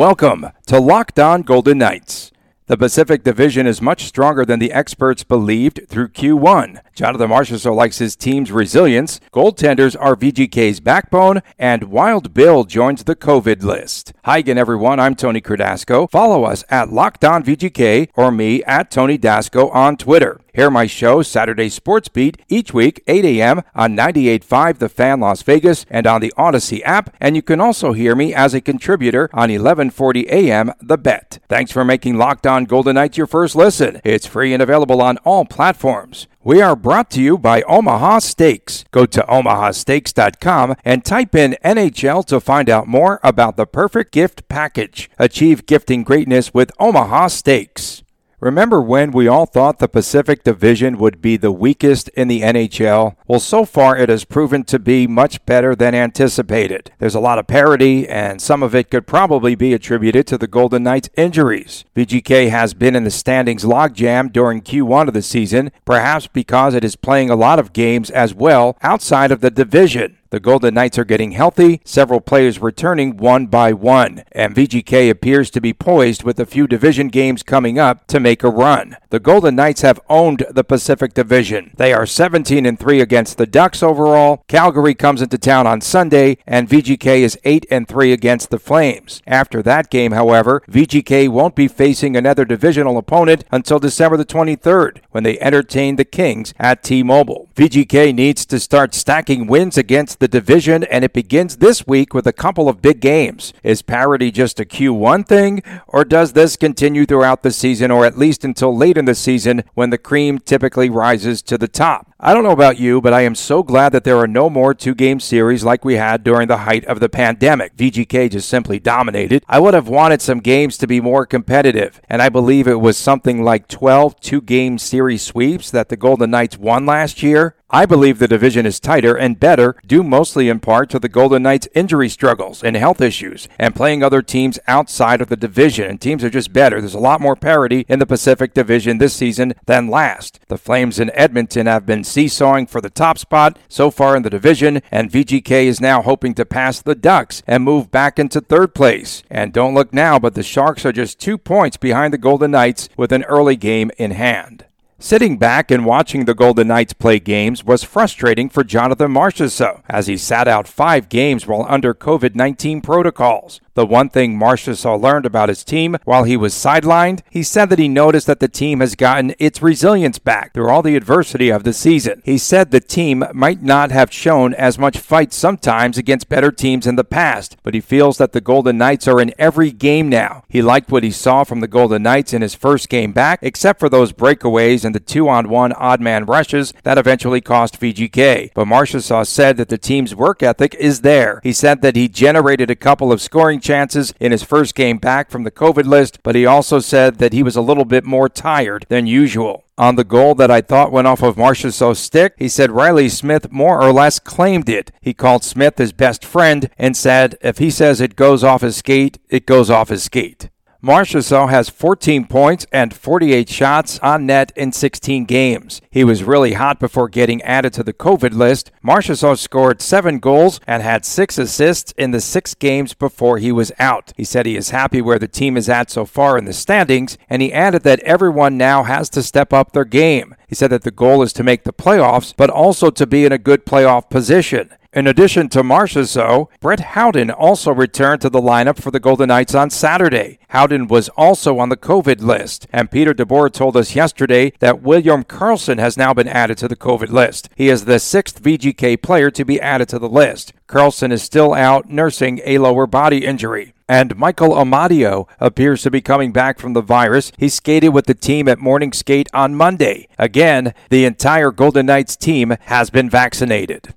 Welcome to Locked On Golden Knights. The Pacific Division is much stronger than the experts believed through Q1. Jonathan Marchessault likes his team's resilience. Goaltenders are VGK's backbone, and Wild Bill joins the COVID list. Hi again, everyone. I'm Tony Cardasco. Follow us at Locked On VGK or me at Tony Dasco on Twitter. Hear my show, Saturday Sports Beat, each week, 8 a.m. on 98.5 The Fan Las Vegas and on the Audacy app. And you can also hear me as a contributor on 11.40 a.m. The Bet. Thanks for making Locked On Golden Knights your first listen. It's free and available on all platforms. We are brought to you by Omaha Steaks. Go to omahasteaks.com and type in NHL to find out more about the perfect gift package. Achieve gifting greatness with Omaha Steaks. Remember when we all thought the Pacific Division would be the weakest in the NHL? Well, so far it has proven to be much better than anticipated. There's a lot of parity, and some of it could probably be attributed to the Golden Knights' injuries. VGK has been in the standings logjam during Q1 of the season, perhaps because it is playing a lot of games as well outside of the division. The Golden Knights are getting healthy, several players returning one by one, and VGK appears to be poised with a few division games coming up to make a run. The Golden Knights have owned the Pacific Division. They are 17 and 3 against the Ducks overall. Calgary comes into town on Sunday, and VGK is 8 and 3 against the Flames. After that game, however, VGK won't be facing another divisional opponent until December the 23rd when they entertain the Kings at T-Mobile. VGK needs to start stacking wins against the division, and it begins this week with a couple of big games. Is parity just a Q1 thing, or does this continue throughout the season, or at least until late in the season when the cream typically rises to the top? I don't know about you, but I am so glad that there are no more two game series like we had during the height of the pandemic. VGK just simply dominated. I would have wanted some games to be more competitive, and I believe it was something like 12 two game series sweeps that the Golden Knights won last year. I believe the division is tighter and better, due mostly in part to the Golden Knights' injury struggles and health issues, and playing other teams outside of the division. And teams are just better. There's a lot more parity in the Pacific Division this season than last. The Flames in Edmonton have been seesawing for the top spot so far in the division, and VGK is now hoping to pass the Ducks and move back into third place. And don't look now, but the Sharks are just two points behind the Golden Knights with an early game in hand. Sitting back and watching the Golden Knights play games was frustrating for Jonathan Marchessault as he sat out five games while under COVID 19 protocols. The one thing Marchessault learned about his team while he was sidelined, he said that he noticed that the team has gotten its resilience back through all the adversity of the season. He said the team might not have shown as much fight sometimes against better teams in the past, but he feels that the Golden Knights are in every game now. He liked what he saw from the Golden Knights in his first game back, except for those breakaways and the two on one odd man rushes that eventually cost VGK. But Marchessault said that the team's work ethic is there. He said that he generated a couple of scoring chances in his first game back from the COVID list, but he also said that he was a little bit more tired than usual. On the goal that I thought went off of Marchessault's stick, he said Riley Smith more or less claimed it. He called Smith his best friend and said if he says it goes off his skate, it goes off his skate. Marchessault has 14 points and 48 shots on net in 16 games. He was really hot before getting added to the COVID list. Marchessault scored seven goals and had six assists in the six games before he was out. He said he is happy where the team is at so far in the standings, and he added that everyone now has to step up their game. He said that the goal is to make the playoffs, but also to be in a good playoff position. In addition to Marchessault, Brett Howden also returned to the lineup for the Golden Knights on Saturday. Howden was also on the COVID list, and Peter DeBoer told us yesterday that William Karlsson has now been added to the COVID list. He is the sixth VGK player to be added to the list. Karlsson is still out nursing a lower body injury. And Michael Amadio appears to be coming back from the virus. He skated with the team at morning skate on Monday. Again, the entire Golden Knights team has been vaccinated.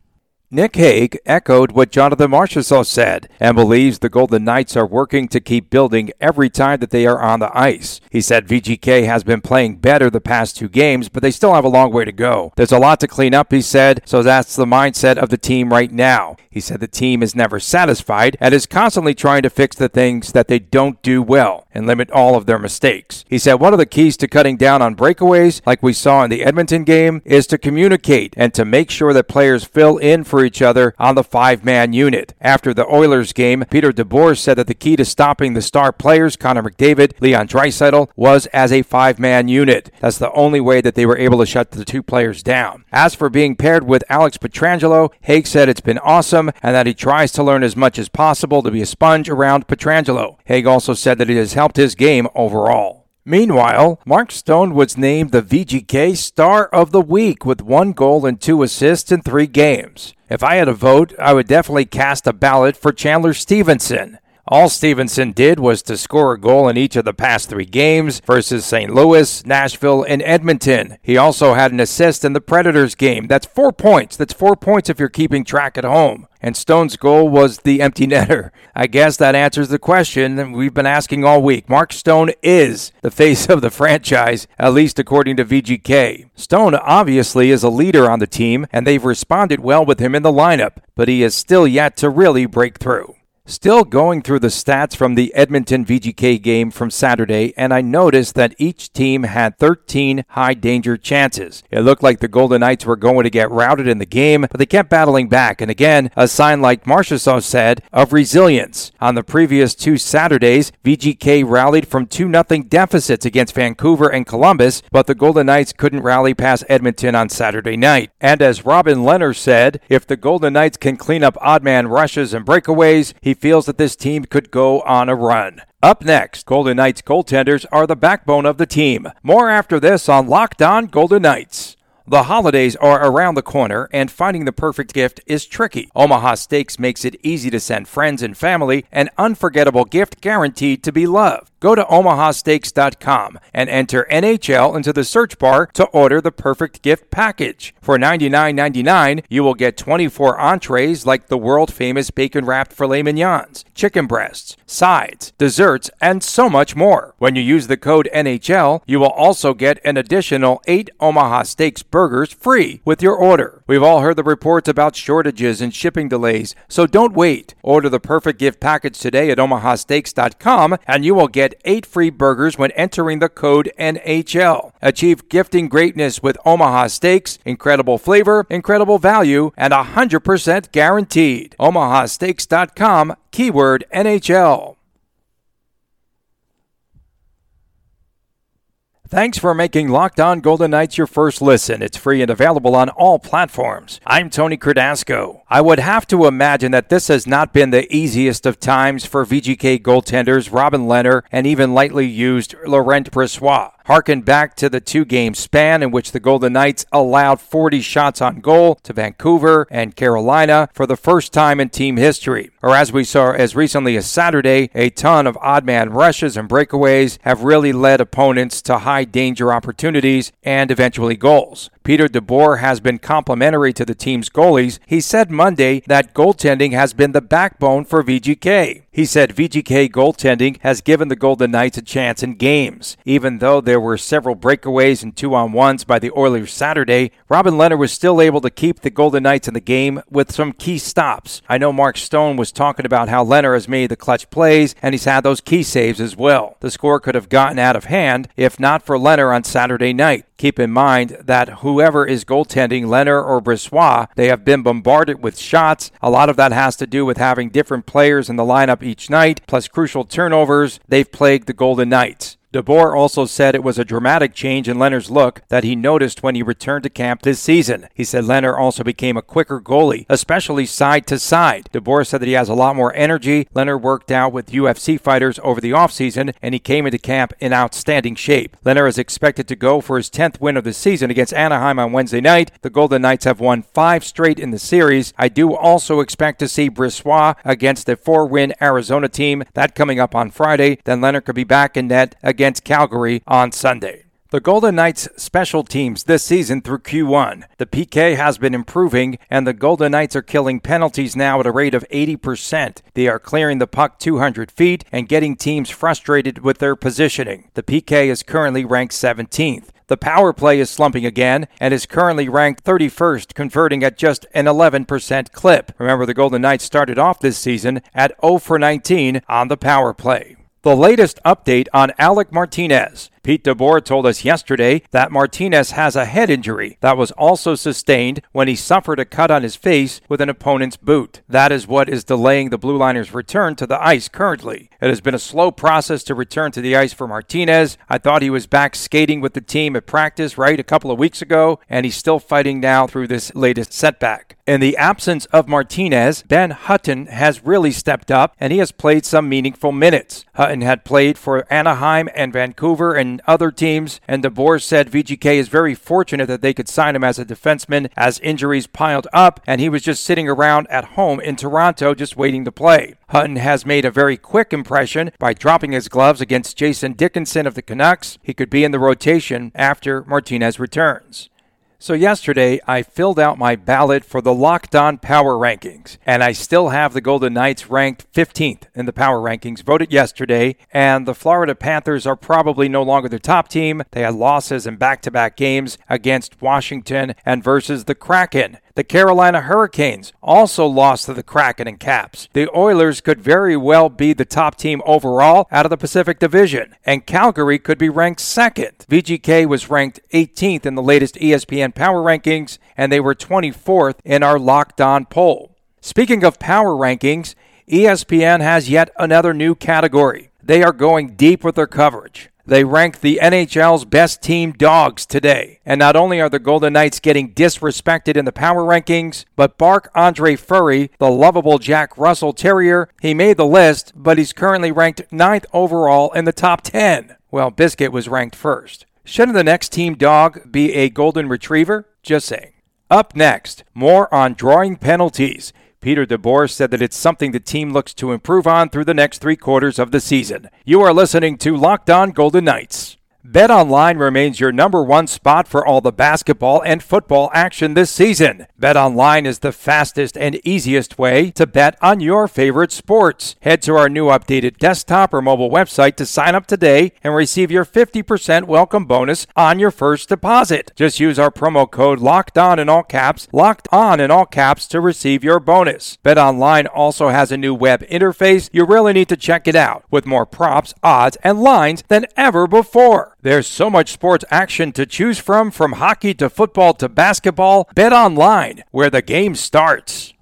Nick Hague echoed what Jonathan Marchessault said and believes the Golden Knights are working to keep building every time that they are on the ice. He said VGK has been playing better the past two games, but they still have a long way to go. There's a lot to clean up, he said, so that's the mindset of the team right now. He said the team is never satisfied and is constantly trying to fix the things that they don't do well and limit all of their mistakes. He said one of the keys to cutting down on breakaways, like we saw in the Edmonton game, is to communicate and to make sure that players fill in for each other on the five man unit. After the Oilers game, Peter DeBoer said that the key to stopping the star players, Connor McDavid, Leon Draisaitl, was as a five man unit. That's the only way that they were able to shut the two players down. As for being paired with Alex Pietrangelo, Hague said it's been awesome and that he tries to learn as much as possible to be a sponge around Pietrangelo. Hague also said that it has helped his game overall. Meanwhile, Mark Stone was named the VGK Star of the Week with one goal and two assists in three games. If I had a vote, I would definitely cast a ballot for Chandler Stephenson. All Stephenson did was to score a goal in each of the past three games versus St. Louis, Nashville, and Edmonton. He also had an assist in the Predators game. That's four points. That's four points if you're keeping track at home. And Stone's goal was the empty netter. I guess that answers the question we've been asking all week. Mark Stone is the face of the franchise, at least according to VGK. Stone obviously is a leader on the team, and they've responded well with him in the lineup, but he is still yet to really break through. Still going through the stats from the Edmonton VGK game from Saturday, and I noticed that each team had 13 high danger chances. It looked like the Golden Knights were going to get routed in the game, but they kept battling back. And again, a sign, like Marchessault said, of resilience. On the previous two Saturdays, VGK rallied from 2 0 deficits against Vancouver and Columbus, but the Golden Knights couldn't rally past Edmonton on Saturday night. And as Robin Lehner said, if the Golden Knights can clean up odd man rushes and breakaways, he feels that this team could go on a run. Up next, Golden Knights goaltenders are the backbone of the team. More after this on Locked On Golden Knights. The holidays are around the corner, and finding the perfect gift is tricky. Omaha Steaks makes it easy to send friends and family an unforgettable gift guaranteed to be loved. Go to omahasteaks.com and enter NHL into the search bar to order the perfect gift package. For $99.99, you will get 24 entrees like the world famous bacon wrapped filet mignons, chicken breasts, sides, desserts, and so much more. When you use the code NHL, you will also get an additional 8 Omaha Steaks burgers free with your order. We've all heard the reports about shortages and shipping delays, so don't wait. Order the perfect gift package today at omahasteaks.com and you will eight free burgers when entering the code NHL. Achieve gifting greatness with Omaha Steaks, incredible flavor, incredible value, and 100% guaranteed. omahasteaks.com, keyword NHL. Thanks for making Locked On Golden Knights your first listen. It's free and available on all platforms. I'm Tony Cardasco. I would have to imagine that this has not been the easiest of times for VGK goaltenders Robin Lehner and even lightly used Laurent Brossoit. Harken back to the two game span in which the Golden Knights allowed 40 shots on goal to Vancouver and Carolina for the first time in team history. Or as we saw as recently as Saturday, a ton of odd man rushes and breakaways have really led opponents to high danger opportunities and eventually goals. Peter DeBoer has been complimentary to the team's goalies. He said Monday that goaltending has been the backbone for VGK. He said VGK goaltending has given the Golden Knights a chance in games. Even though there were several breakaways and two on ones by the Oilers Saturday, Robin Lehner was still able to keep the Golden Knights in the game with some key stops. I know Mark Stone was talking about how Lehner has made the clutch plays and he's had those key saves as well. The score could have gotten out of hand if not for Lehner on Saturday night. Keep in mind that whoever is goaltending, Lehner or Brossoit, they have been bombarded with shots. A lot of that has to do with having different players in the lineup each night, plus crucial turnovers. They've plagued the Golden Knights. DeBoer also said it was a dramatic change in Lehner's look that he noticed when he returned to camp this season. He said Lehner also became a quicker goalie, especially side to side. DeBoer said that he has a lot more energy. Lehner worked out with UFC fighters over the offseason, and he came into camp in outstanding shape. Lehner is expected to go for his 10th win of the season against Anaheim on Wednesday night. The Golden Knights have won five straight in the series. I do also expect to see Brossoit against the four win Arizona team. That coming up on Friday. Then Leonard could be back in net against against Calgary on Sunday. The Golden Knights special teams this season through Q1. The PK has been improving, and the Golden Knights are killing penalties now at a rate of 80%. They are clearing the puck 200 feet and getting teams frustrated with their positioning. The PK is currently ranked 17th. The power play is slumping again and is currently ranked 31st, converting at just an 11% clip. Remember, the Golden Knights started off this season at 0 for 19 on the power play. The latest update on Alec Martinez. Pete DeBoer told us yesterday that Martinez has a head injury that was also sustained when he suffered a cut on his face with an opponent's boot. That is what is delaying the Blue Liners' return to the ice currently. It has been a slow process to return to the ice for Martinez. I thought he was back skating with the team at practice, right, a couple of weeks ago, and he's still fighting now through this latest setback. In the absence of Martinez, Ben Hutton has really stepped up and he has played some meaningful minutes. Hutton had played for Anaheim and Vancouver and other teams, and DeBoer said VGK is very fortunate that they could sign him as a defenseman as injuries piled up, and he was just sitting around at home in Toronto just waiting to play. Hutton has made a very quick impression by dropping his gloves against Jason Dickinson of the Canucks. He could be in the rotation after Martinez returns. So, yesterday I filled out my ballot for the Locked On Power Rankings, and I still have the Golden Knights ranked 15th in the Power Rankings, voted yesterday, and the Florida Panthers are probably no longer the top team. They had losses in back to back games against Washington and versus the Kraken. The Carolina Hurricanes also lost to the Kraken and Caps. The Oilers could very well be the top team overall out of the Pacific Division, and Calgary could be ranked second. VGK was ranked 18th in the latest ESPN Power Rankings, and they were 24th in our Locked On poll. Speaking of power rankings, ESPN has yet another new category. They are going deep with their coverage. They ranked the NHL's best team dogs today. And not only are the Golden Knights getting disrespected in the power rankings, but Bark Andre Fleury, the lovable Jack Russell Terrier, he made the list, but he's currently ranked ninth overall in the top 10. Well, Biscuit was ranked first. Shouldn't the next team dog be a Golden Retriever? Just saying. Up next, more on drawing penalties. Peter DeBoer said that it's something the team looks to improve on through the next three quarters of the season. You are listening to Locked On Golden Knights. BetOnline remains your number one spot for all the basketball and football action this season. BetOnline is the fastest and easiest way to bet on your favorite sports. Head to our new updated desktop or mobile website to sign up today and receive your 50% welcome bonus on your first deposit. Just use our promo code LOCKED ON in all caps, LOCKED ON in all caps to receive your bonus. BetOnline also has a new web interface. You really need to check it out with more props, odds, and lines than ever before. There's so much sports action to choose from, from hockey to football to basketball. Bet online, where the game starts.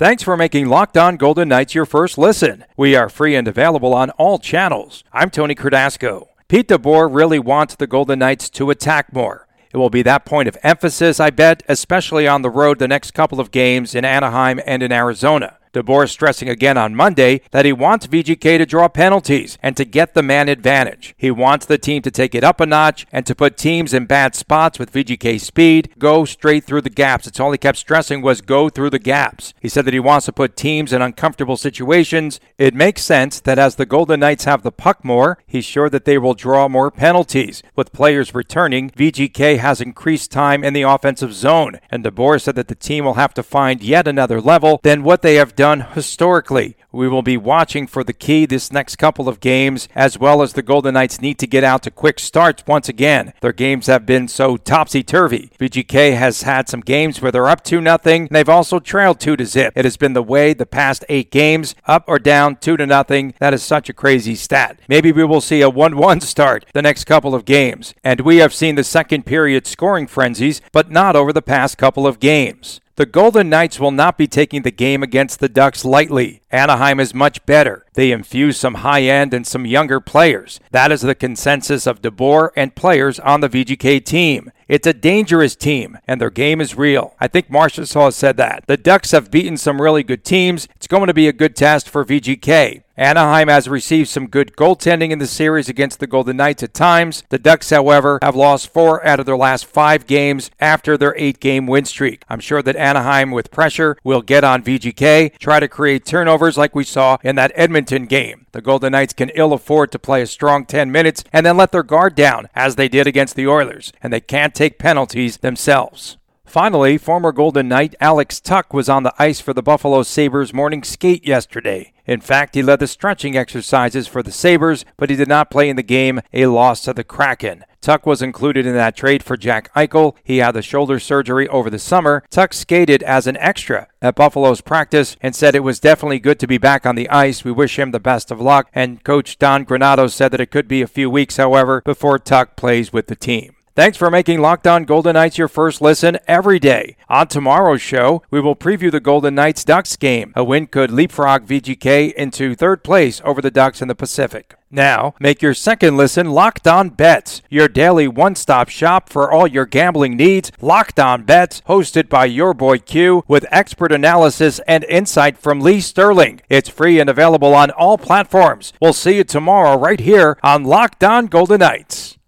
Thanks for making Locked On Golden Knights your first listen. We are free and available on all channels. I'm Tony Cardasco. Pete DeBoer really wants the Golden Knights to attack more. It will be that point of emphasis, I bet, especially on the road the next couple of games in Anaheim and in Arizona. DeBoer stressing again on Monday that he wants VGK to draw penalties and to get the man advantage. He wants the team to take it up a notch and to put teams in bad spots with VGK speed, go straight through the gaps. It's all he kept stressing was go through the gaps. He said that he wants to put teams in uncomfortable situations. It makes sense that as the Golden Knights have the puck more, he's sure that they will draw more penalties. With players returning, VGK has increased time in the offensive zone, and DeBoer said that the team will have to find yet another level than what they have done historically. We will be watching for the key this next couple of games, as well as the Golden Knights need to get out to quick starts once again. Their games have been so topsy turvy. VGK has had some games where they're up 2 nothing. They've also trailed 2 to zip. It has been the way the past eight games, up or down 2 to nothing. That is such a crazy stat. Maybe we will see a 1 1 start the next couple of games. And we have seen the second period scoring frenzies, but not over the past couple of games. The Golden Knights will not be taking the game against the Ducks lightly. Anaheim is much better. They infuse some high end and some younger players. That is the consensus of DeBoer and players on the VGK team. It's a dangerous team, and their game is real. I think Marchessault has said that. The Ducks have beaten some really good teams. It's going to be a good test for VGK. Anaheim has received some good goaltending in the series against the Golden Knights at times. The Ducks, however, have lost four out of their last five games after their eight game win streak. I'm sure that Anaheim, with pressure, will get on VGK, try to create turnovers like we saw in that Edmonton game. The Golden Knights can ill afford to play a strong 10 minutes and then let their guard down, as they did against the Oilers, and they can't take penalties themselves. Finally, former Golden Knight Alex Tuch was on the ice for the Buffalo Sabres morning skate yesterday. In fact, he led the stretching exercises for the Sabres, but he did not play in the game, a loss to the Kraken. Tuch was included in that trade for Jack Eichel. He had the shoulder surgery over the summer. Tuch skated as an extra at Buffalo's practice and said it was definitely good to be back on the ice. We wish him the best of luck. And coach Don Granato said that it could be a few weeks, however, before Tuch plays with the team. Thanks for making Locked On Golden Knights your first listen every day. On tomorrow's show, we will preview the Golden Knights Ducks game. A win could leapfrog VGK into third place over the Ducks in the Pacific. Now, make your second listen Locked On Bets, your daily one stop shop for all your gambling needs. Locked On Bets, hosted by your boy Q, with expert analysis and insight from Lee Sterling. It's free and available on all platforms. We'll see you tomorrow right here on Locked On Golden Knights.